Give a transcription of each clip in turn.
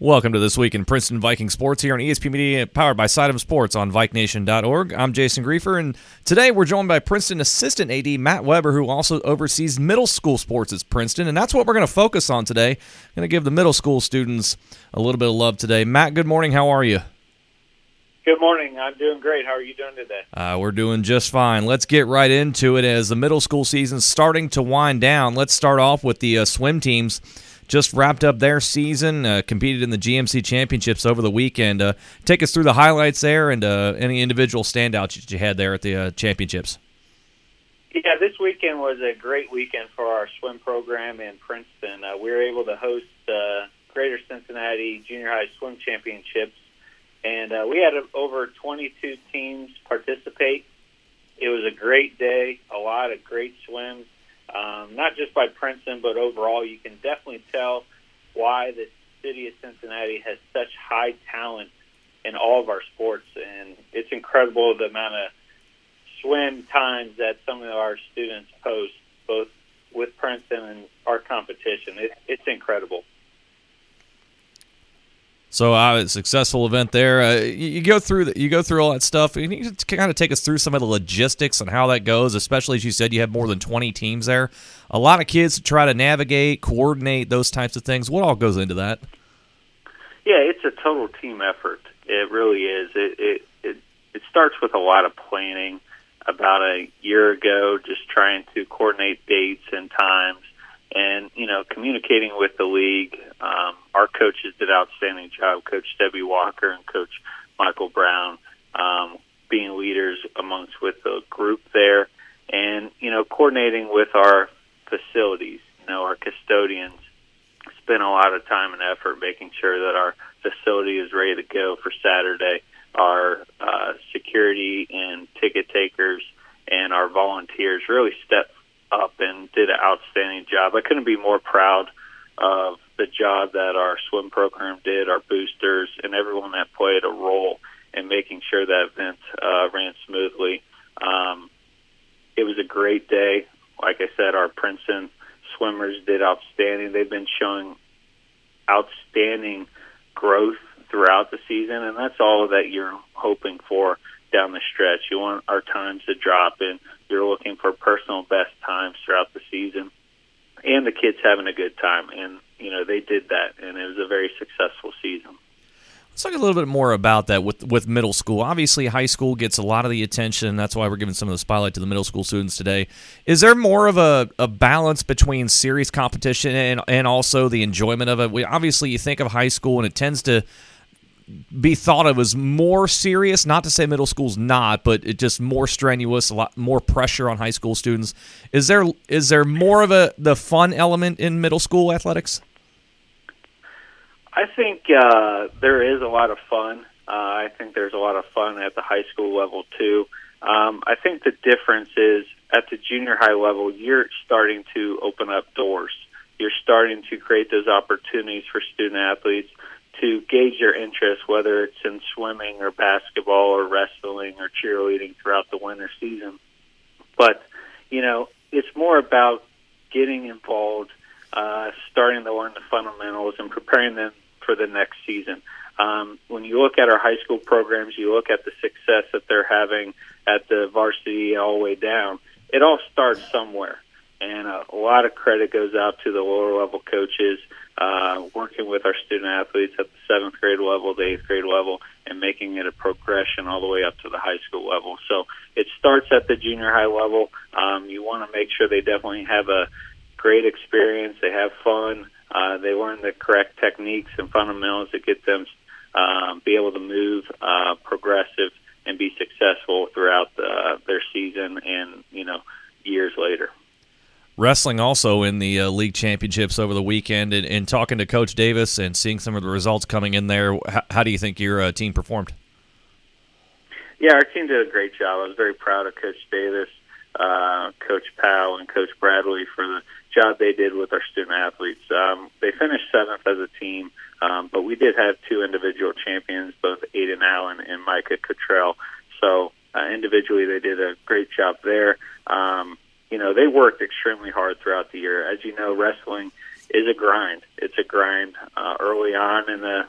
Welcome to This Week in Princeton Viking Sports here on ESP Media, powered by Sidearm Sports on VikeNation.org. I'm Jason Griefer, and today we're joined by Princeton assistant AD Matt Weber, who also oversees middle school sports at Princeton, and that's what we're going to focus on today. I'm going to give the middle school students a little bit of love today. Matt, good morning. How are you? Good morning. I'm doing great. How are you doing today? Uh, we're doing just fine. Let's get right into it as the middle school season's starting to wind down. Let's start off with the uh, swim teams just wrapped up their season, uh, competed in the GMC championships over the weekend. Uh, take us through the highlights there and uh, any individual standouts that you had there at the uh, championships. Yeah, this weekend was a great weekend for our swim program in Princeton. Uh, we were able to host the Greater Cincinnati Junior High Swim Championships, and uh, we had over 22 teams participate. It was a great day, a lot of great swims um, not just by Princeton, but overall, you can definitely tell why the city of Cincinnati has such high talent in all of our sports, and it's incredible the amount of swim times that some of our students post, both with Princeton and our competition. It, it's incredible. So uh, a successful event there. Uh, you, you, go through the, you go through all that stuff. And you kind of take us through some of the logistics and how that goes. Especially as you said, you have more than twenty teams there. A lot of kids to try to navigate, coordinate those types of things. What all goes into that? Yeah, it's a total team effort. It really is. It it it, it starts with a lot of planning. About a year ago, just trying to coordinate dates and times and you know communicating with the league. Um, our coaches did an outstanding job. Coach Debbie Walker and Coach Michael Brown um, being leaders amongst with the group there, and you know coordinating with our facilities. You know our custodians spent a lot of time and effort making sure that our facility is ready to go for Saturday. Our uh, security and ticket takers and our volunteers really stepped up and did an outstanding job. I couldn't be more proud of the job that our swim program did, our boosters, and everyone that played a role in making sure that event uh, ran smoothly. Um, it was a great day. Like I said, our Princeton swimmers did outstanding. They've been showing outstanding growth throughout the season, and that's all that you're hoping for down the stretch. You want our times to drop, and you're looking for personal best times throughout the season, and the kids having a good time. And you know they did that, and it was a very successful season. Let's talk a little bit more about that with with middle school. Obviously, high school gets a lot of the attention. That's why we're giving some of the spotlight to the middle school students today. Is there more of a, a balance between serious competition and and also the enjoyment of it? We, obviously, you think of high school, and it tends to be thought of as more serious. Not to say middle school's not, but it just more strenuous, a lot more pressure on high school students. Is there is there more of a the fun element in middle school athletics? I think uh, there is a lot of fun. Uh, I think there's a lot of fun at the high school level too. Um, I think the difference is at the junior high level, you're starting to open up doors. You're starting to create those opportunities for student athletes to gauge their interest, whether it's in swimming or basketball or wrestling or cheerleading throughout the winter season. But, you know, it's more about getting involved, uh, starting to learn the fundamentals, and preparing them for the next season. Um, when you look at our high school programs, you look at the success that they're having at the varsity all the way down. It all starts somewhere, and a, a lot of credit goes out to the lower level coaches uh, working with our student athletes at the seventh grade level, the eighth grade level, and making it a progression all the way up to the high school level. So it starts at the junior high level. Um, you want to make sure they definitely have a great experience, they have fun, uh, they learn the correct techniques and fundamentals that get them um, be able to move uh, progressive and be successful throughout the, their season and you know years later wrestling also in the uh, league championships over the weekend and, and, talking to coach davis and seeing some of the results coming in there. How, how do you think your uh, team performed? Yeah our team did a great job. I was very proud of coach davis uh, coach powell and coach bradley for the job they did with our student athletes. Um, they finished seventh as a team um, but we did have two individual champions both aiden allen and micah cottrell. So uh, individually they did a great job there. Um, you know, they worked extremely hard throughout the year. As you know, wrestling is a grind. It's a grind uh, early on in the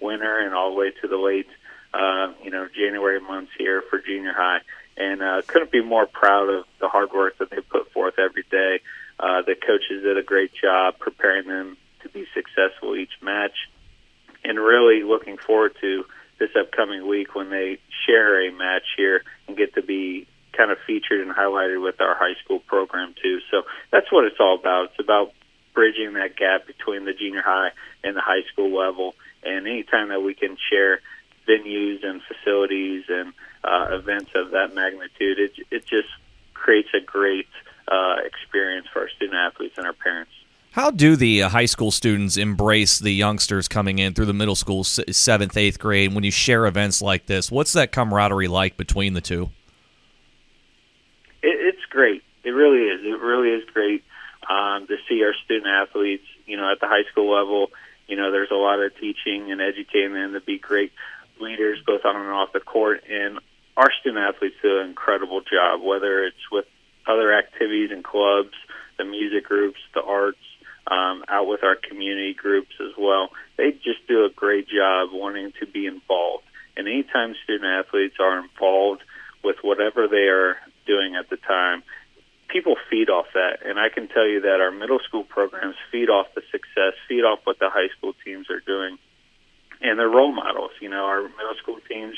winter and all the way to the late, uh, you know, January months here for junior high. And uh, couldn't be more proud of the hard work that they put forth every day. Uh, the coaches did a great job preparing them to be successful each match, and really looking forward to this upcoming week when they share a match here and get to be kind of featured and highlighted with our high school program too. So that's what it's all about. It's about bridging that gap between the junior high and the high school level. And anytime that we can share venues and facilities and uh, events of that magnitude, it it just creates a great uh, experience for our student athletes and our parents. How do the uh, high school students embrace the youngsters coming in through the middle school, seventh, eighth grade, when you share events like this? What's that camaraderie like between the two? Great. It really is. It really is great um, to see our student athletes, you know, at the high school level. You know, there's a lot of teaching and educating them to be great leaders, both on and off the court. And our student athletes do an incredible job, whether it's with other activities and clubs, the music groups, the arts, um, out with our community groups as well. They just do a great job wanting to be involved. And anytime student athletes are involved with whatever they are doing at the time, people feed off that. And I can tell you that our middle school programs feed off the success, feed off what the high school teams are doing. And they're role models. You know, our middle school teams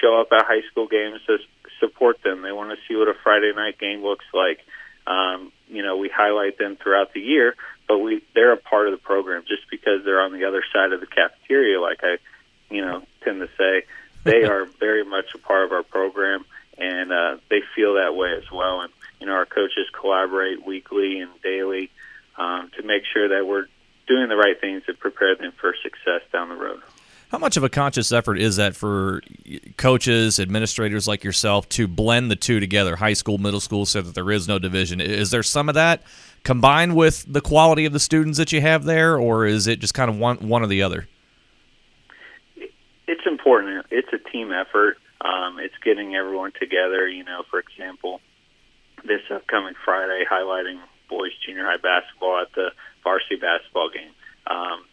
show up at high school games to support them. They want to see what a Friday night game looks like. Um, you know, we highlight them throughout the year, but we they're a part of the program just because they're on the other side of the cafeteria, like I, you know, tend to say. They are very much a part of our program, and uh, feel that way as well. And you know, our coaches collaborate weekly and daily um, to make sure that we're doing the right things to prepare them for success down the road. How much of a conscious effort is that for coaches, administrators like yourself to blend the two together, high school, middle school, so that there is no division? Is there some of that combined with the quality of the students that you have there, or is it just kind of one one or the other? It's important. It's a team effort. Um, it's getting everyone together. You know, for example, this upcoming Friday, highlighting boys junior high basketball at the varsity basketball game. Um,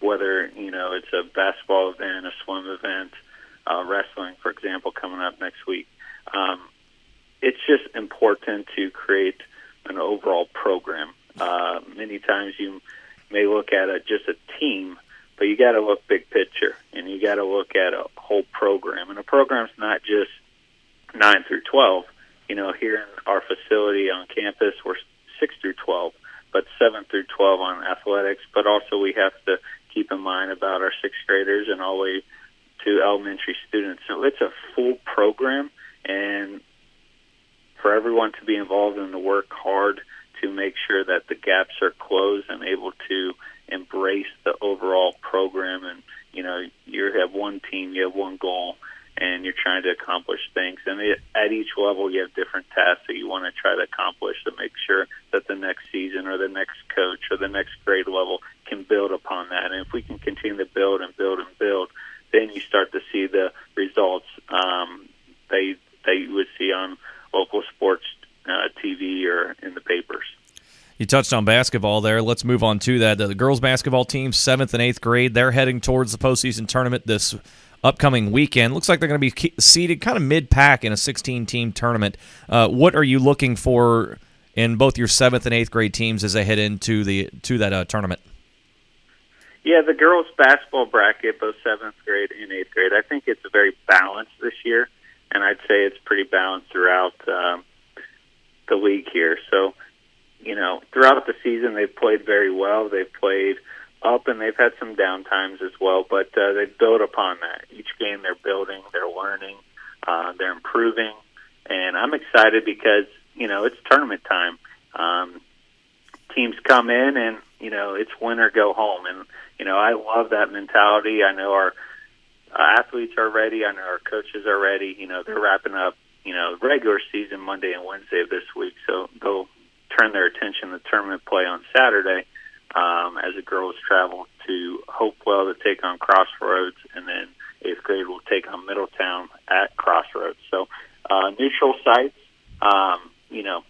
whether you know it's a basketball event, a swim event, uh, wrestling, for example, coming up next week. Um, it's just important to create an overall program. Uh, many times you may look at it just a team, but you got to look big picture, and you got to look at a whole program. And a program's not just nine through twelve. You know, here in our facility on campus, we're six through twelve, but seven through twelve on athletics. But also, we have to keep in mind about our sixth graders and all the way to elementary students. So it's a full program, and for everyone to be involved and to work hard to make sure that the gaps are closed and able to embrace the overall program. And you know, you have one team, you have one goal, and you're trying to accomplish things. And it, at each level, you have different tasks that you want to try to accomplish to make sure that the next season or the next coach or the next grade level can build upon that. And if we can continue to build and build and build, then you start to see the results um, you, that you would see on local sports uh, TV or in the papers. You touched on basketball there. Let's move on to that. The girls basketball team, seventh and eighth grade, they're heading towards the postseason tournament this upcoming weekend. Looks like they're going to be seated kind of mid pack in a 16 team tournament. Uh, what are you looking for in both your seventh and eighth grade teams as they head into the to that uh, tournament? Yeah, the girls basketball bracket, both seventh grade and eighth grade, I think it's very balanced this year, and I'd say it's pretty balanced throughout um, the league here. So, you know, throughout the season, they've played very well. They've played up and they've had some down times as well, but uh, they build upon that. Each game they're building, they're learning, uh, they're improving, and I'm excited because you know it's tournament time. Um, teams come in and you know it's win or go home, and you know I love that mentality. I know our uh, athletes are ready. I know our coaches are ready. You know they're wrapping up you know regular season Monday and Wednesday of this week, so they'll turn their attention to tournament play on Saturday um, as the girls travel to Hopewell to take on Crossroads, and then eighth grade will take on Middletown at Crossroads. So uh, neutral sites, um, you know,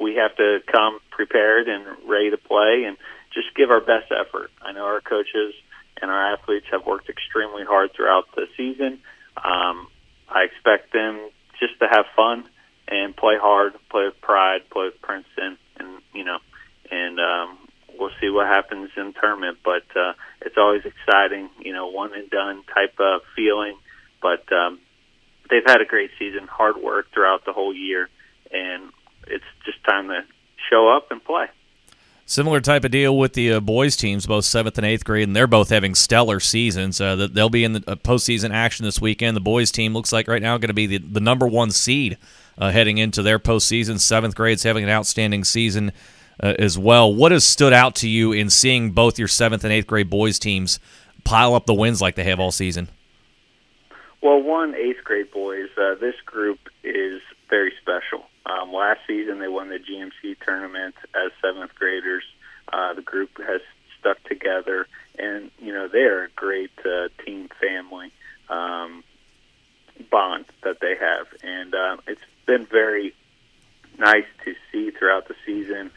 we have to come prepared and ready to play, and just give our best effort. I know our coaches and our athletes have worked extremely hard throughout the season. Um, I expect them just to have fun and play hard, play with pride, play with Princeton, and you know, and um, we'll see what happens in tournament. But uh, it's always exciting, you know, one and done type of feeling. But um, they've had a great season, hard work throughout the whole year, and it's just time to show up and play. Similar type of deal with the uh, boys teams, both seventh and eighth grade, and they're both having stellar seasons. Uh, they'll be in the uh, postseason action this weekend. The boys team looks like right now going to be the, the number one seed uh, heading into their postseason. Seventh grade's having an outstanding season uh, as well. What has stood out to you in seeing both your seventh and eighth grade boys teams pile up the wins like they have all season? Well, one eighth grade boys. Uh, this group is very special. Um, last season, they won the GMC tournament as seventh graders. Uh, the group has stuck together, and you know they are a great uh, team family um, bond that they have, and uh, it's been very nice to see throughout the season.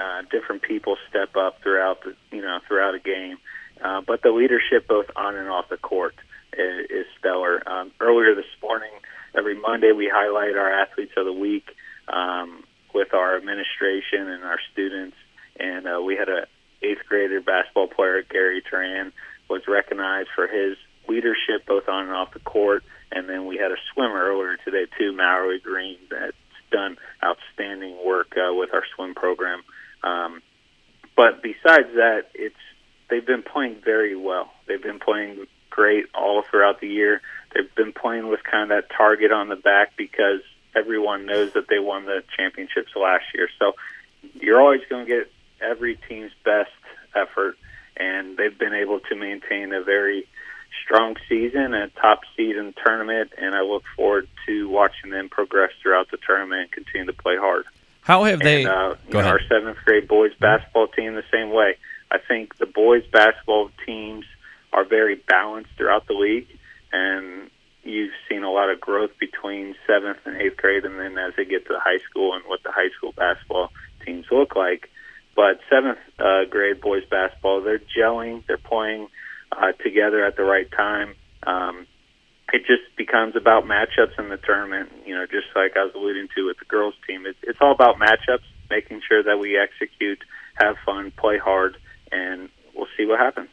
Uh, different people step up throughout the you know throughout a game, uh, but the leadership both on and off the court is, is stellar. Um, earlier this morning, every Monday we highlight our athletes of the week um, with our administration and our students. And uh, we had a eighth grader basketball player, Gary Turan, was recognized for his leadership both on and off the court. And then we had a swimmer earlier today too, Mallory Green, that's done outstanding work uh, with our swim program. Um, but besides that, it's they've been playing very well. They've been playing great all throughout the year. They've been playing with kind of that target on the back because everyone knows that they won the championships last year. So you're always going to get every team's best effort, and they've been able to maintain a very strong season, a top season tournament, and I look forward to watching them progress throughout the tournament and continue to play hard. How have they? And, uh, Go know, ahead. Our seventh grade boys basketball team the same way. I think the boys basketball teams are very balanced throughout the league, and you've seen a lot of growth between seventh and eighth grade, and then as they get to high school and what the high school basketball teams look like. But seventh uh, grade boys basketball, they're gelling, they're playing uh, together at the right time. Um, it just becomes about matchups in the tournament. You know, just like I was alluding to with the girls team, it, it's all about matchups, making sure that we execute, have fun, play hard, and we'll see what happens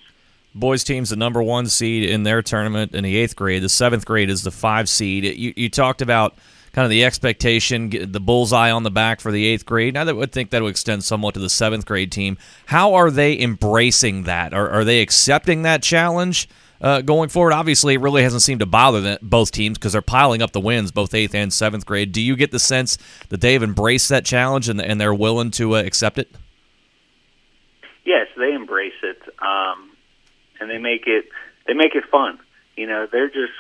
boys team's the number one seed in their tournament in the eighth grade. The seventh grade is the five seed. You, you talked about kind of the expectation, the bullseye on the back for the eighth grade. Now, that would think that would extend somewhat to the seventh grade team. How are they embracing that? Are, are they accepting that challenge uh, going forward? Obviously, it really hasn't seemed to bother both teams because they're piling up the wins, both eighth and seventh grade. Do you get the sense that they've embraced that challenge and, and they're willing to uh, accept it? Yes, they embrace it. Um, and they make it they make it fun. You know, they're just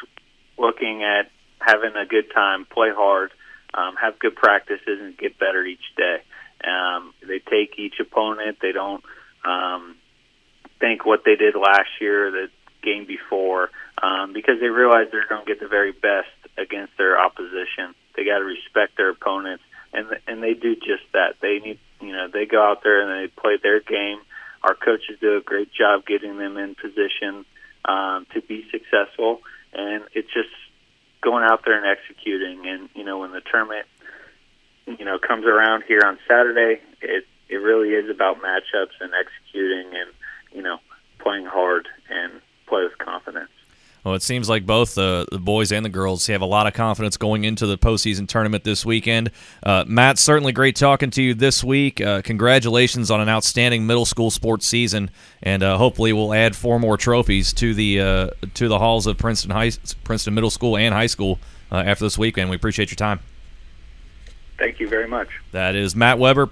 looking at having a good time, play hard, um, have good practices, and get better each day. Um, they take each opponent. They don't um, think what they did last year, the game before, um, because they realize they're going to get the very best against their opposition. They got to respect their opponents, and and they do just that. They need, you know, they go out there and they play their game our coaches do a great job getting them in position um, to be successful, and it's just going out there and executing. And you know, when the tournament you know comes around here on Saturday, it it really is about matchups and executing, and you know, playing hard and play with confidence. Well, it seems like both the, the boys and the girls have a lot of confidence going into the postseason tournament this weekend. Uh, Matt, certainly great talking to you this week. Uh, congratulations on an outstanding middle school sports season, and uh, hopefully we'll add four more trophies to the uh, to the halls of Princeton High Princeton Middle School and High School uh, after this weekend. We appreciate your time. Thank you very much. That is Matt Weber,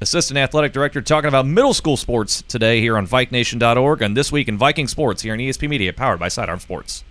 Assistant Athletic Director, talking about middle school sports today here on VikeNation.org and This Week in Viking Sports here on ESP Media, powered by Sidearm Sports.